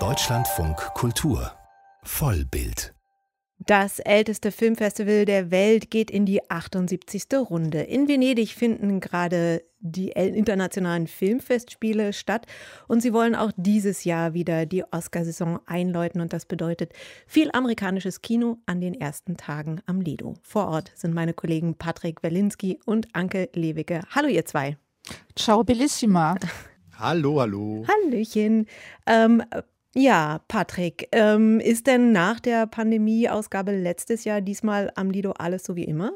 Deutschlandfunk Kultur Vollbild das älteste Filmfestival der Welt geht in die 78. Runde. In Venedig finden gerade die internationalen Filmfestspiele statt und sie wollen auch dieses Jahr wieder die Oscarsaison einläuten und das bedeutet viel amerikanisches Kino an den ersten Tagen am Lido. Vor Ort sind meine Kollegen Patrick Welinski und Anke Lewicke. Hallo ihr zwei. Ciao bellissima. Hallo, hallo. Hallöchen. Ähm, ja, Patrick, ähm, ist denn nach der Pandemie-Ausgabe letztes Jahr diesmal am Lido alles so wie immer?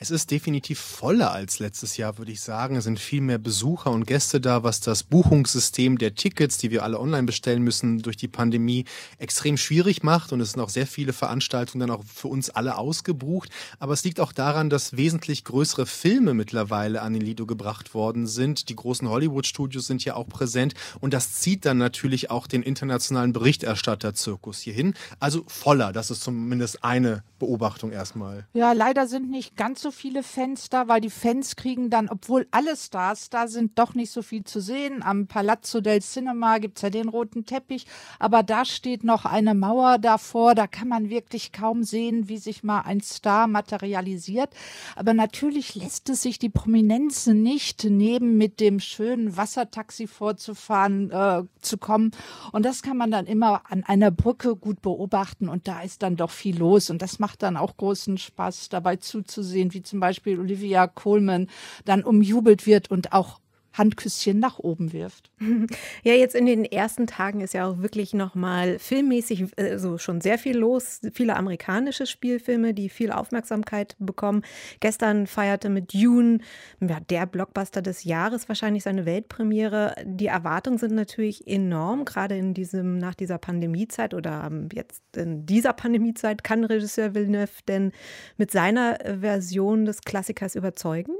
Es ist definitiv voller als letztes Jahr, würde ich sagen. Es sind viel mehr Besucher und Gäste da, was das Buchungssystem der Tickets, die wir alle online bestellen müssen, durch die Pandemie extrem schwierig macht. Und es sind auch sehr viele Veranstaltungen dann auch für uns alle ausgebucht. Aber es liegt auch daran, dass wesentlich größere Filme mittlerweile an den Lido gebracht worden sind. Die großen Hollywood-Studios sind ja auch präsent. Und das zieht dann natürlich auch den internationalen Berichterstatter-Zirkus hierhin. Also voller. Das ist zumindest eine Beobachtung erstmal. Ja, leider sind nicht ganz so so viele Fans da, weil die Fans kriegen dann, obwohl alle Stars da sind, doch nicht so viel zu sehen. Am Palazzo del Cinema gibt es ja den roten Teppich, aber da steht noch eine Mauer davor, da kann man wirklich kaum sehen, wie sich mal ein Star materialisiert. Aber natürlich lässt es sich die Prominenz nicht neben mit dem schönen Wassertaxi vorzufahren äh, zu kommen. Und das kann man dann immer an einer Brücke gut beobachten und da ist dann doch viel los und das macht dann auch großen Spaß dabei zuzusehen, wie wie zum Beispiel Olivia Coleman dann umjubelt wird und auch Handküsschen nach oben wirft. Ja, jetzt in den ersten Tagen ist ja auch wirklich nochmal filmmäßig also schon sehr viel los. Viele amerikanische Spielfilme, die viel Aufmerksamkeit bekommen. Gestern feierte mit Dune, ja, der Blockbuster des Jahres, wahrscheinlich seine Weltpremiere. Die Erwartungen sind natürlich enorm, gerade in diesem, nach dieser Pandemiezeit oder ähm, jetzt in dieser Pandemiezeit. Kann Regisseur Villeneuve denn mit seiner Version des Klassikers überzeugen?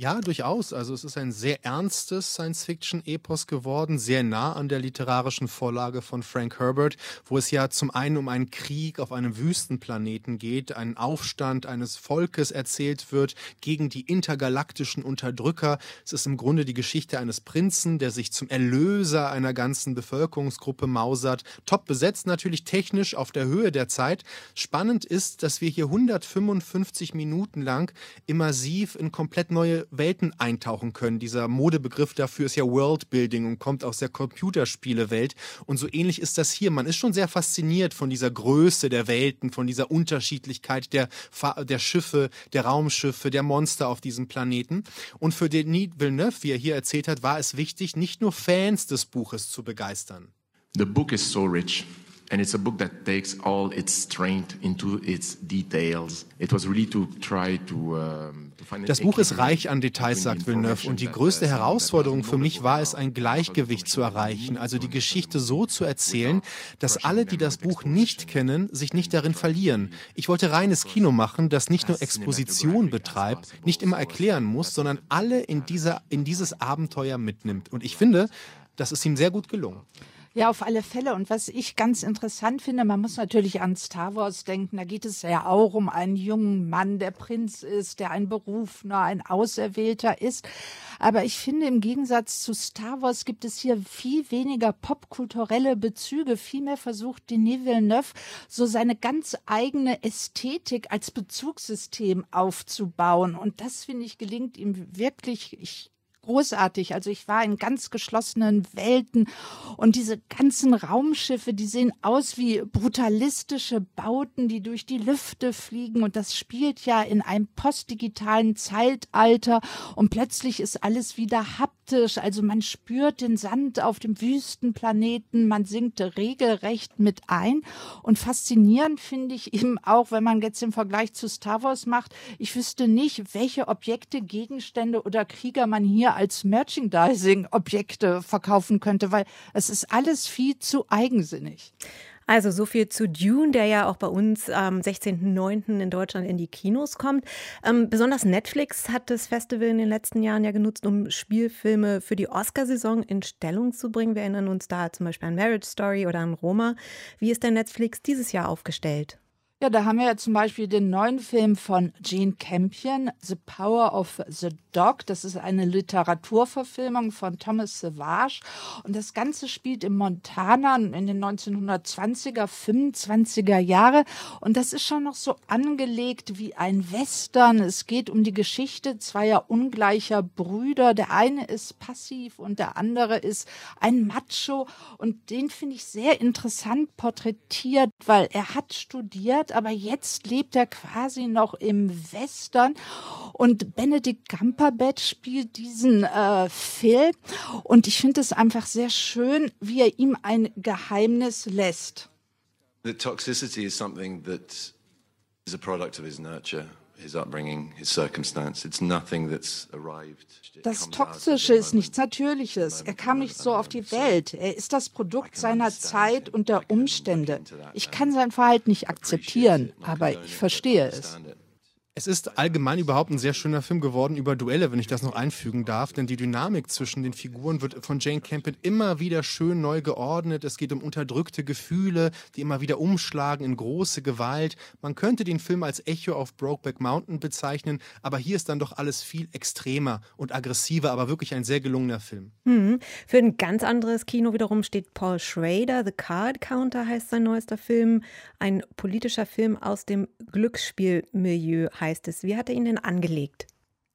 Ja, durchaus. Also es ist ein sehr ernstes Science-Fiction-Epos geworden, sehr nah an der literarischen Vorlage von Frank Herbert, wo es ja zum einen um einen Krieg auf einem Wüstenplaneten geht, einen Aufstand eines Volkes erzählt wird gegen die intergalaktischen Unterdrücker. Es ist im Grunde die Geschichte eines Prinzen, der sich zum Erlöser einer ganzen Bevölkerungsgruppe mausert. Top besetzt natürlich technisch auf der Höhe der Zeit. Spannend ist, dass wir hier 155 Minuten lang immersiv in komplett neue Welten eintauchen können. Dieser Modebegriff dafür ist ja Worldbuilding und kommt aus der Computerspielewelt. Und so ähnlich ist das hier. Man ist schon sehr fasziniert von dieser Größe der Welten, von dieser Unterschiedlichkeit der, der Schiffe, der Raumschiffe, der Monster auf diesem Planeten. Und für Denis Villeneuve, wie er hier erzählt hat, war es wichtig, nicht nur Fans des Buches zu begeistern. The book is so rich. And it's a book that takes all its strength into its details. It was really to try to um, das Buch ist reich an Details, sagt Villeneuve, und die größte uh, Herausforderung für mich war es, ein Gleichgewicht zu erreichen, also die Geschichte so zu erzählen, dass alle, die das Buch nicht kennen, sich nicht darin verlieren. Ich wollte reines Kino machen, das nicht nur Exposition betreibt, nicht immer erklären muss, sondern alle in, dieser, in dieses Abenteuer mitnimmt. Und ich finde, das ist ihm sehr gut gelungen. Ja, auf alle Fälle. Und was ich ganz interessant finde, man muss natürlich an Star Wars denken. Da geht es ja auch um einen jungen Mann, der Prinz ist, der ein Berufener, ein Auserwählter ist. Aber ich finde, im Gegensatz zu Star Wars gibt es hier viel weniger popkulturelle Bezüge. Vielmehr versucht Denis Villeneuve so seine ganz eigene Ästhetik als Bezugssystem aufzubauen. Und das, finde ich, gelingt ihm wirklich. Ich großartig. Also ich war in ganz geschlossenen Welten und diese ganzen Raumschiffe, die sehen aus wie brutalistische Bauten, die durch die Lüfte fliegen und das spielt ja in einem postdigitalen Zeitalter und plötzlich ist alles wieder haptisch. Also man spürt den Sand auf dem Wüstenplaneten, man sinkt regelrecht mit ein und faszinierend finde ich eben auch, wenn man jetzt den Vergleich zu Star Wars macht, ich wüsste nicht, welche Objekte, Gegenstände oder Krieger man hier als Merchandising-Objekte verkaufen könnte, weil es ist alles viel zu eigensinnig. Also so viel zu Dune, der ja auch bei uns am 16.09. in Deutschland in die Kinos kommt. Ähm, besonders Netflix hat das Festival in den letzten Jahren ja genutzt, um Spielfilme für die Oscarsaison in Stellung zu bringen. Wir erinnern uns da zum Beispiel an Marriage Story oder an Roma. Wie ist denn Netflix dieses Jahr aufgestellt? Ja, da haben wir ja zum Beispiel den neuen Film von Gene Campion, The Power of the Dog. Das ist eine Literaturverfilmung von Thomas Savage. Und das Ganze spielt in Montana in den 1920er, 25er Jahre. Und das ist schon noch so angelegt wie ein Western. Es geht um die Geschichte zweier ungleicher Brüder. Der eine ist passiv und der andere ist ein Macho. Und den finde ich sehr interessant porträtiert, weil er hat studiert hat, aber jetzt lebt er quasi noch im Western. Und Benedict Cumberbatch spielt diesen äh, Film und ich finde es einfach sehr schön, wie er ihm ein Geheimnis lässt. The toxicity is something that is a product of his nurture Das Toxische ist nichts Natürliches. Er kam nicht so auf die Welt. Er ist das Produkt seiner Zeit und der Umstände. Ich kann sein Verhalten nicht akzeptieren, aber ich verstehe es. Es ist allgemein überhaupt ein sehr schöner Film geworden über Duelle, wenn ich das noch einfügen darf, denn die Dynamik zwischen den Figuren wird von Jane Campion immer wieder schön neu geordnet. Es geht um unterdrückte Gefühle, die immer wieder umschlagen in große Gewalt. Man könnte den Film als Echo auf Brokeback Mountain bezeichnen, aber hier ist dann doch alles viel extremer und aggressiver, aber wirklich ein sehr gelungener Film. Mhm. Für ein ganz anderes Kino wiederum steht Paul Schrader. The Card Counter heißt sein neuester Film. Ein politischer Film aus dem Glücksspielmilieu heißt heißt es. Wie hat er ihn denn angelegt?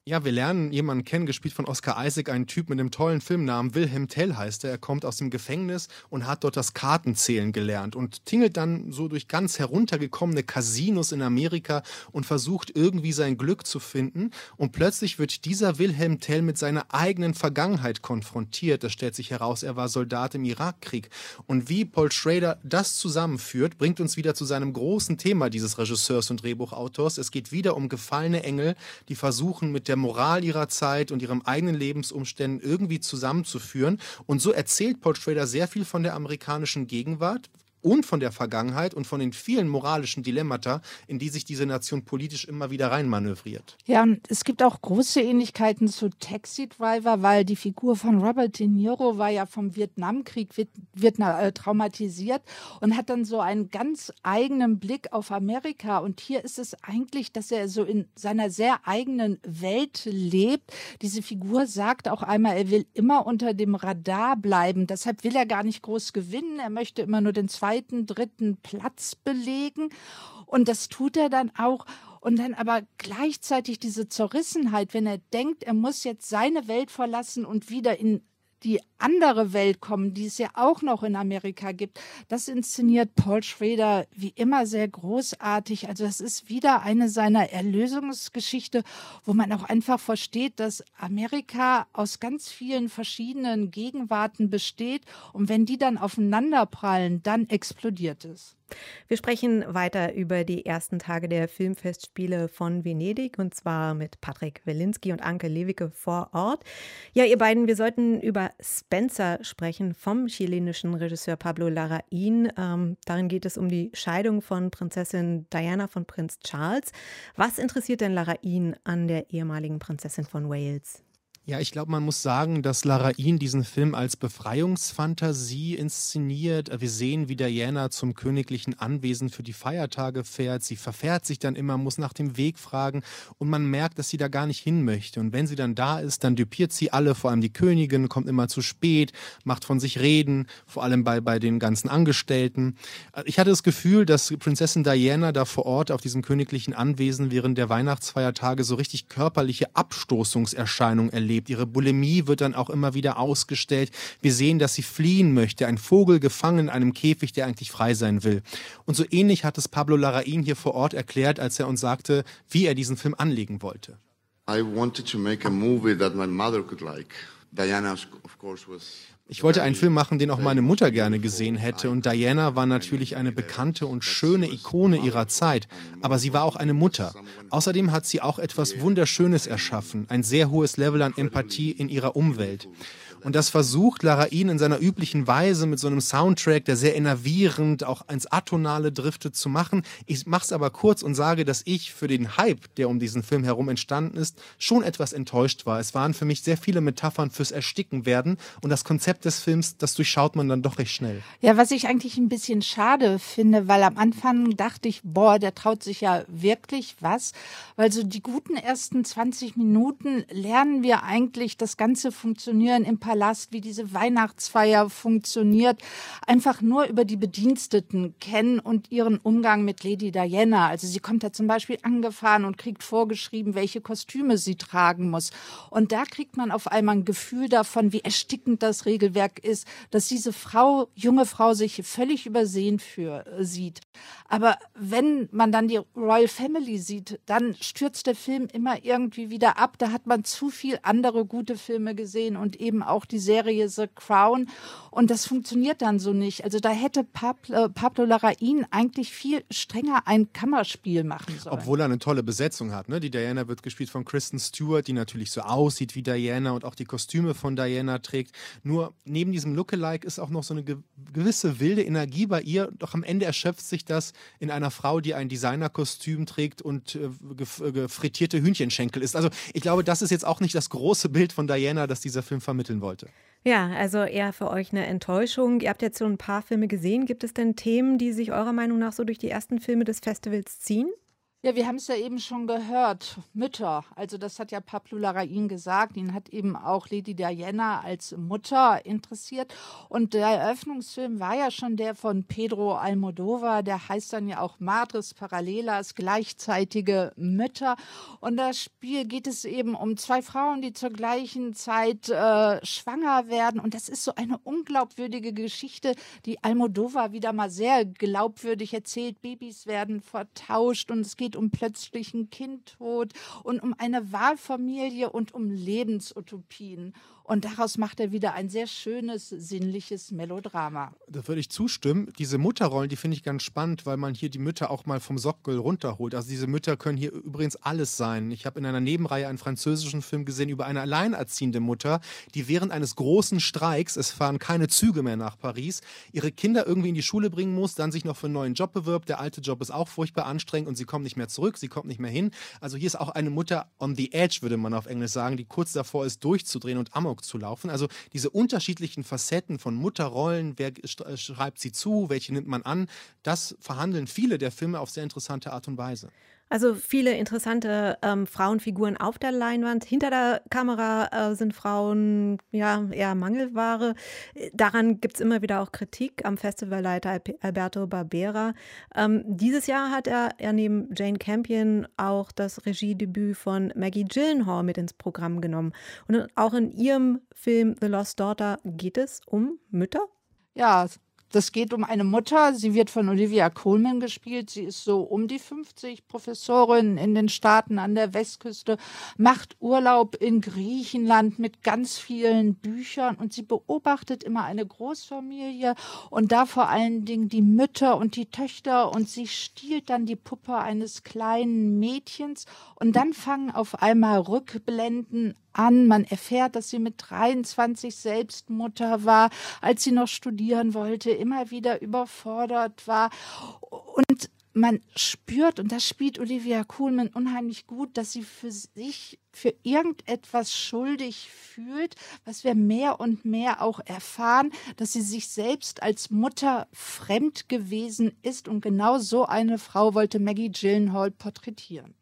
Ja, wir lernen jemanden kennen, gespielt von Oscar Isaac, einen Typ mit einem tollen Filmnamen. Wilhelm Tell heißt er. Er kommt aus dem Gefängnis und hat dort das Kartenzählen gelernt und tingelt dann so durch ganz heruntergekommene Casinos in Amerika und versucht irgendwie sein Glück zu finden. Und plötzlich wird dieser Wilhelm Tell mit seiner eigenen Vergangenheit konfrontiert. Das stellt sich heraus, er war Soldat im Irakkrieg. Und wie Paul Schrader das zusammenführt, bringt uns wieder zu seinem großen Thema dieses Regisseurs und Drehbuchautors. Es geht wieder um gefallene Engel, die versuchen mit der der Moral ihrer Zeit und ihrem eigenen Lebensumständen irgendwie zusammenzuführen. Und so erzählt Paul Schrader sehr viel von der amerikanischen Gegenwart, und von der Vergangenheit und von den vielen moralischen Dilemmata, in die sich diese Nation politisch immer wieder reinmanövriert. Ja, und es gibt auch große Ähnlichkeiten zu Taxi Driver, weil die Figur von Robert De Niro war ja vom Vietnamkrieg wird äh, traumatisiert und hat dann so einen ganz eigenen Blick auf Amerika. Und hier ist es eigentlich, dass er so in seiner sehr eigenen Welt lebt. Diese Figur sagt auch einmal, er will immer unter dem Radar bleiben. Deshalb will er gar nicht groß gewinnen. Er möchte immer nur den zweiten zweiten, dritten Platz belegen. Und das tut er dann auch. Und dann aber gleichzeitig diese Zerrissenheit, wenn er denkt, er muss jetzt seine Welt verlassen und wieder in die andere Welt kommen, die es ja auch noch in Amerika gibt. Das inszeniert Paul Schrader wie immer sehr großartig. Also es ist wieder eine seiner Erlösungsgeschichte, wo man auch einfach versteht, dass Amerika aus ganz vielen verschiedenen Gegenwarten besteht und wenn die dann aufeinanderprallen, dann explodiert es. Wir sprechen weiter über die ersten Tage der Filmfestspiele von Venedig und zwar mit Patrick Welinski und Anke Lewicke vor Ort. Ja, ihr beiden, wir sollten über Spencer sprechen vom chilenischen Regisseur Pablo Larraín. Ähm, darin geht es um die Scheidung von Prinzessin Diana von Prinz Charles. Was interessiert denn Larraín an der ehemaligen Prinzessin von Wales? Ja, ich glaube, man muss sagen, dass Larain diesen Film als Befreiungsfantasie inszeniert. Wir sehen, wie Diana zum königlichen Anwesen für die Feiertage fährt. Sie verfährt sich dann immer, muss nach dem Weg fragen und man merkt, dass sie da gar nicht hin möchte. Und wenn sie dann da ist, dann düpiert sie alle, vor allem die Königin, kommt immer zu spät, macht von sich reden, vor allem bei, bei den ganzen Angestellten. Ich hatte das Gefühl, dass Prinzessin Diana da vor Ort auf diesem königlichen Anwesen während der Weihnachtsfeiertage so richtig körperliche Abstoßungserscheinungen erlebt erlebt. Ihre Bulimie wird dann auch immer wieder ausgestellt. Wir sehen, dass sie fliehen möchte. Ein Vogel gefangen in einem Käfig, der eigentlich frei sein will. Und so ähnlich hat es Pablo Larraín hier vor Ort erklärt, als er uns sagte, wie er diesen Film anlegen wollte. I wanted to make a movie that my mother could like. Ich wollte einen Film machen, den auch meine Mutter gerne gesehen hätte. Und Diana war natürlich eine bekannte und schöne Ikone ihrer Zeit. Aber sie war auch eine Mutter. Außerdem hat sie auch etwas Wunderschönes erschaffen. Ein sehr hohes Level an Empathie in ihrer Umwelt. Und das versucht Larain in seiner üblichen Weise mit so einem Soundtrack, der sehr enervierend auch ins Atonale driftet, zu machen. Ich mache es aber kurz und sage, dass ich für den Hype, der um diesen Film herum entstanden ist, schon etwas enttäuscht war. Es waren für mich sehr viele Metaphern fürs Ersticken werden und das Konzept des Films, das durchschaut man dann doch recht schnell. Ja, was ich eigentlich ein bisschen schade finde, weil am Anfang dachte ich, boah, der traut sich ja wirklich was, weil so die guten ersten 20 Minuten lernen wir eigentlich das ganze Funktionieren im Palast, wie diese Weihnachtsfeier funktioniert, einfach nur über die Bediensteten kennen und ihren Umgang mit Lady Diana. Also sie kommt da zum Beispiel angefahren und kriegt vorgeschrieben, welche Kostüme sie tragen muss. Und da kriegt man auf einmal ein Gefühl davon, wie erstickend das Regelwerk ist, dass diese Frau, junge Frau, sich völlig übersehen für, äh, sieht. Aber wenn man dann die Royal Family sieht, dann stürzt der Film immer irgendwie wieder ab. Da hat man zu viel andere gute Filme gesehen und eben auch die Serie The Crown. Und das funktioniert dann so nicht. Also da hätte Pablo, Pablo Larraín eigentlich viel strenger ein Kammerspiel machen sollen. Obwohl er eine tolle Besetzung hat. Ne? Die Diana wird gespielt von Kristen Stewart, die natürlich so aussieht wie Diana und auch die Kostüme von Diana trägt. Nur neben diesem Lookalike ist auch noch so eine gewisse wilde Energie bei ihr. Doch am Ende erschöpft sich das in einer Frau, die ein Designerkostüm trägt und äh, gefrittierte Hühnchenschenkel ist. Also ich glaube, das ist jetzt auch nicht das große Bild von Diana, das dieser Film vermitteln wollte. Ja, also eher für euch eine Enttäuschung. Ihr habt jetzt so ein paar Filme gesehen. Gibt es denn Themen, die sich eurer Meinung nach so durch die ersten Filme des Festivals ziehen? Ja, wir haben es ja eben schon gehört. Mütter. Also das hat ja Pablo Larraín gesagt. Ihn hat eben auch Lady Diana als Mutter interessiert. Und der Eröffnungsfilm war ja schon der von Pedro Almodovar. Der heißt dann ja auch Madres Paralelas, gleichzeitige Mütter. Und das Spiel geht es eben um zwei Frauen, die zur gleichen Zeit äh, schwanger werden. Und das ist so eine unglaubwürdige Geschichte, die Almodovar wieder mal sehr glaubwürdig erzählt. Babys werden vertauscht und es geht geht um plötzlichen Kindtod und um eine Wahlfamilie und um Lebensutopien. Und daraus macht er wieder ein sehr schönes, sinnliches Melodrama. Da würde ich zustimmen. Diese Mutterrollen, die finde ich ganz spannend, weil man hier die Mütter auch mal vom Sockel runterholt. Also diese Mütter können hier übrigens alles sein. Ich habe in einer Nebenreihe einen französischen Film gesehen über eine alleinerziehende Mutter, die während eines großen Streiks, es fahren keine Züge mehr nach Paris, ihre Kinder irgendwie in die Schule bringen muss, dann sich noch für einen neuen Job bewirbt. Der alte Job ist auch furchtbar anstrengend und sie kommt nicht mehr zurück, sie kommt nicht mehr hin. Also hier ist auch eine Mutter on the edge, würde man auf Englisch sagen, die kurz davor ist, durchzudrehen und Amok zu laufen. Also diese unterschiedlichen Facetten von Mutterrollen, wer äh, schreibt sie zu, welche nimmt man an, das verhandeln viele der Filme auf sehr interessante Art und Weise. Also viele interessante ähm, Frauenfiguren auf der Leinwand. Hinter der Kamera äh, sind Frauen ja eher Mangelware. Daran gibt es immer wieder auch Kritik am Festivalleiter Alberto Barbera. Ähm, dieses Jahr hat er, er neben Jane Campion auch das Regiedebüt von Maggie Gyllenhaal mit ins Programm genommen. Und auch in ihrem Film The Lost Daughter geht es um Mütter. Ja, das geht um eine Mutter. Sie wird von Olivia Colman gespielt. Sie ist so um die 50, Professorin in den Staaten an der Westküste, macht Urlaub in Griechenland mit ganz vielen Büchern und sie beobachtet immer eine Großfamilie und da vor allen Dingen die Mütter und die Töchter und sie stiehlt dann die Puppe eines kleinen Mädchens und dann fangen auf einmal Rückblenden an. Man erfährt, dass sie mit 23 selbst Mutter war, als sie noch studieren wollte, immer wieder überfordert war. Und man spürt, und das spielt Olivia Kuhlmann unheimlich gut, dass sie für sich, für irgendetwas schuldig fühlt, was wir mehr und mehr auch erfahren, dass sie sich selbst als Mutter fremd gewesen ist. Und genau so eine Frau wollte Maggie Gyllenhaal porträtieren.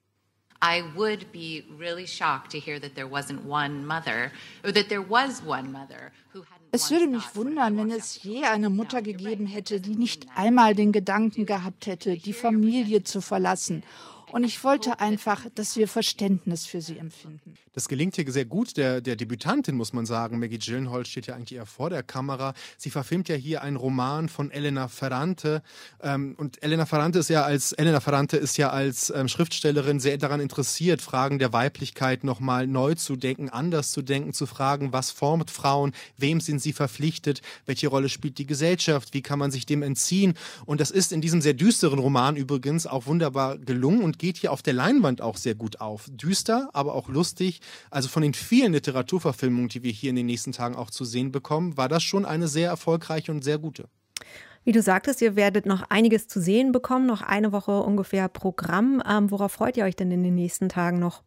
I would be really shocked to hear that there wasn't one mother, or that there was one mother who had es würde mich wundern, wenn es je eine Mutter gegeben hätte, die nicht einmal den Gedanken gehabt hätte, die Familie zu verlassen und ich wollte einfach, dass wir Verständnis für sie empfinden. Das gelingt hier sehr gut. Der, der Debütantin, muss man sagen, Maggie Gyllenhaal steht ja eigentlich eher vor der Kamera. Sie verfilmt ja hier einen Roman von Elena Ferrante. Ähm, und Elena Ferrante ist ja als, Elena Ferrante ist ja als ähm, Schriftstellerin sehr daran interessiert, Fragen der Weiblichkeit nochmal neu zu denken, anders zu denken, zu fragen, was formt Frauen, wem sind sie verpflichtet, welche Rolle spielt die Gesellschaft, wie kann man sich dem entziehen. Und das ist in diesem sehr düsteren Roman übrigens auch wunderbar gelungen und geht hier auf der Leinwand auch sehr gut auf. Düster, aber auch lustig. Also von den vielen Literaturverfilmungen, die wir hier in den nächsten Tagen auch zu sehen bekommen, war das schon eine sehr erfolgreiche und sehr gute. Wie du sagtest, ihr werdet noch einiges zu sehen bekommen, noch eine Woche ungefähr Programm. Ähm, worauf freut ihr euch denn in den nächsten Tagen noch?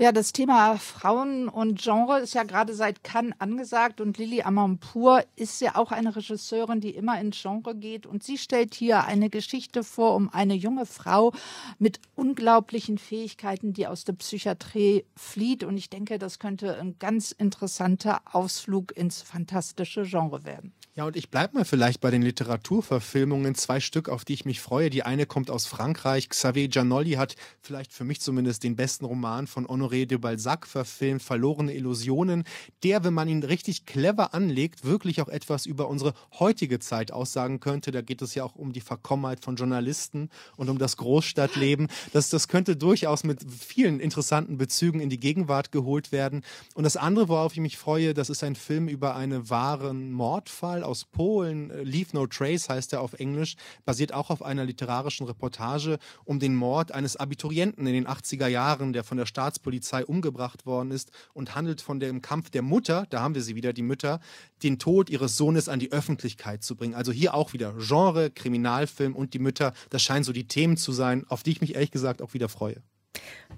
Ja, das Thema Frauen und Genre ist ja gerade seit Cannes angesagt und Lili Amanpour ist ja auch eine Regisseurin, die immer ins Genre geht und sie stellt hier eine Geschichte vor um eine junge Frau mit unglaublichen Fähigkeiten, die aus der Psychiatrie flieht und ich denke, das könnte ein ganz interessanter Ausflug ins fantastische Genre werden. Ja, und ich bleibe mal vielleicht bei den Literaturverfilmungen. Zwei Stück, auf die ich mich freue. Die eine kommt aus Frankreich. Xavier Giannoli hat vielleicht für mich zumindest den besten Roman von Honoré de Balzac verfilmt, Verlorene Illusionen. Der, wenn man ihn richtig clever anlegt, wirklich auch etwas über unsere heutige Zeit aussagen könnte. Da geht es ja auch um die Verkommenheit von Journalisten und um das Großstadtleben. Das, das könnte durchaus mit vielen interessanten Bezügen in die Gegenwart geholt werden. Und das andere, worauf ich mich freue, das ist ein Film über einen wahren Mordfall aus Polen. Äh, Leave No Trace heißt er auf Englisch, basiert auch auf einer literarischen Reportage um den Mord eines Abiturienten in den 80er Jahren, der von der Staatspolizei umgebracht worden ist und handelt von dem Kampf der Mutter, da haben wir sie wieder, die Mütter, den Tod ihres Sohnes an die Öffentlichkeit zu bringen. Also hier auch wieder Genre, Kriminalfilm und die Mütter, das scheinen so die Themen zu sein, auf die ich mich ehrlich gesagt auch wieder freue.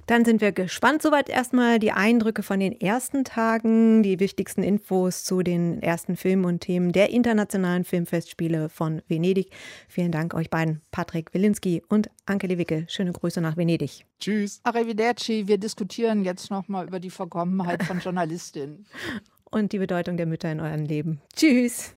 Dann sind wir gespannt. Soweit erstmal die Eindrücke von den ersten Tagen, die wichtigsten Infos zu den ersten Filmen und Themen der internationalen Filmfestspiele von Venedig. Vielen Dank euch beiden, Patrick Wilinski und Anke Lewicke. Schöne Grüße nach Venedig. Tschüss. Arrivederci. Wir diskutieren jetzt nochmal über die Verkommenheit von Journalistinnen. und die Bedeutung der Mütter in eurem Leben. Tschüss.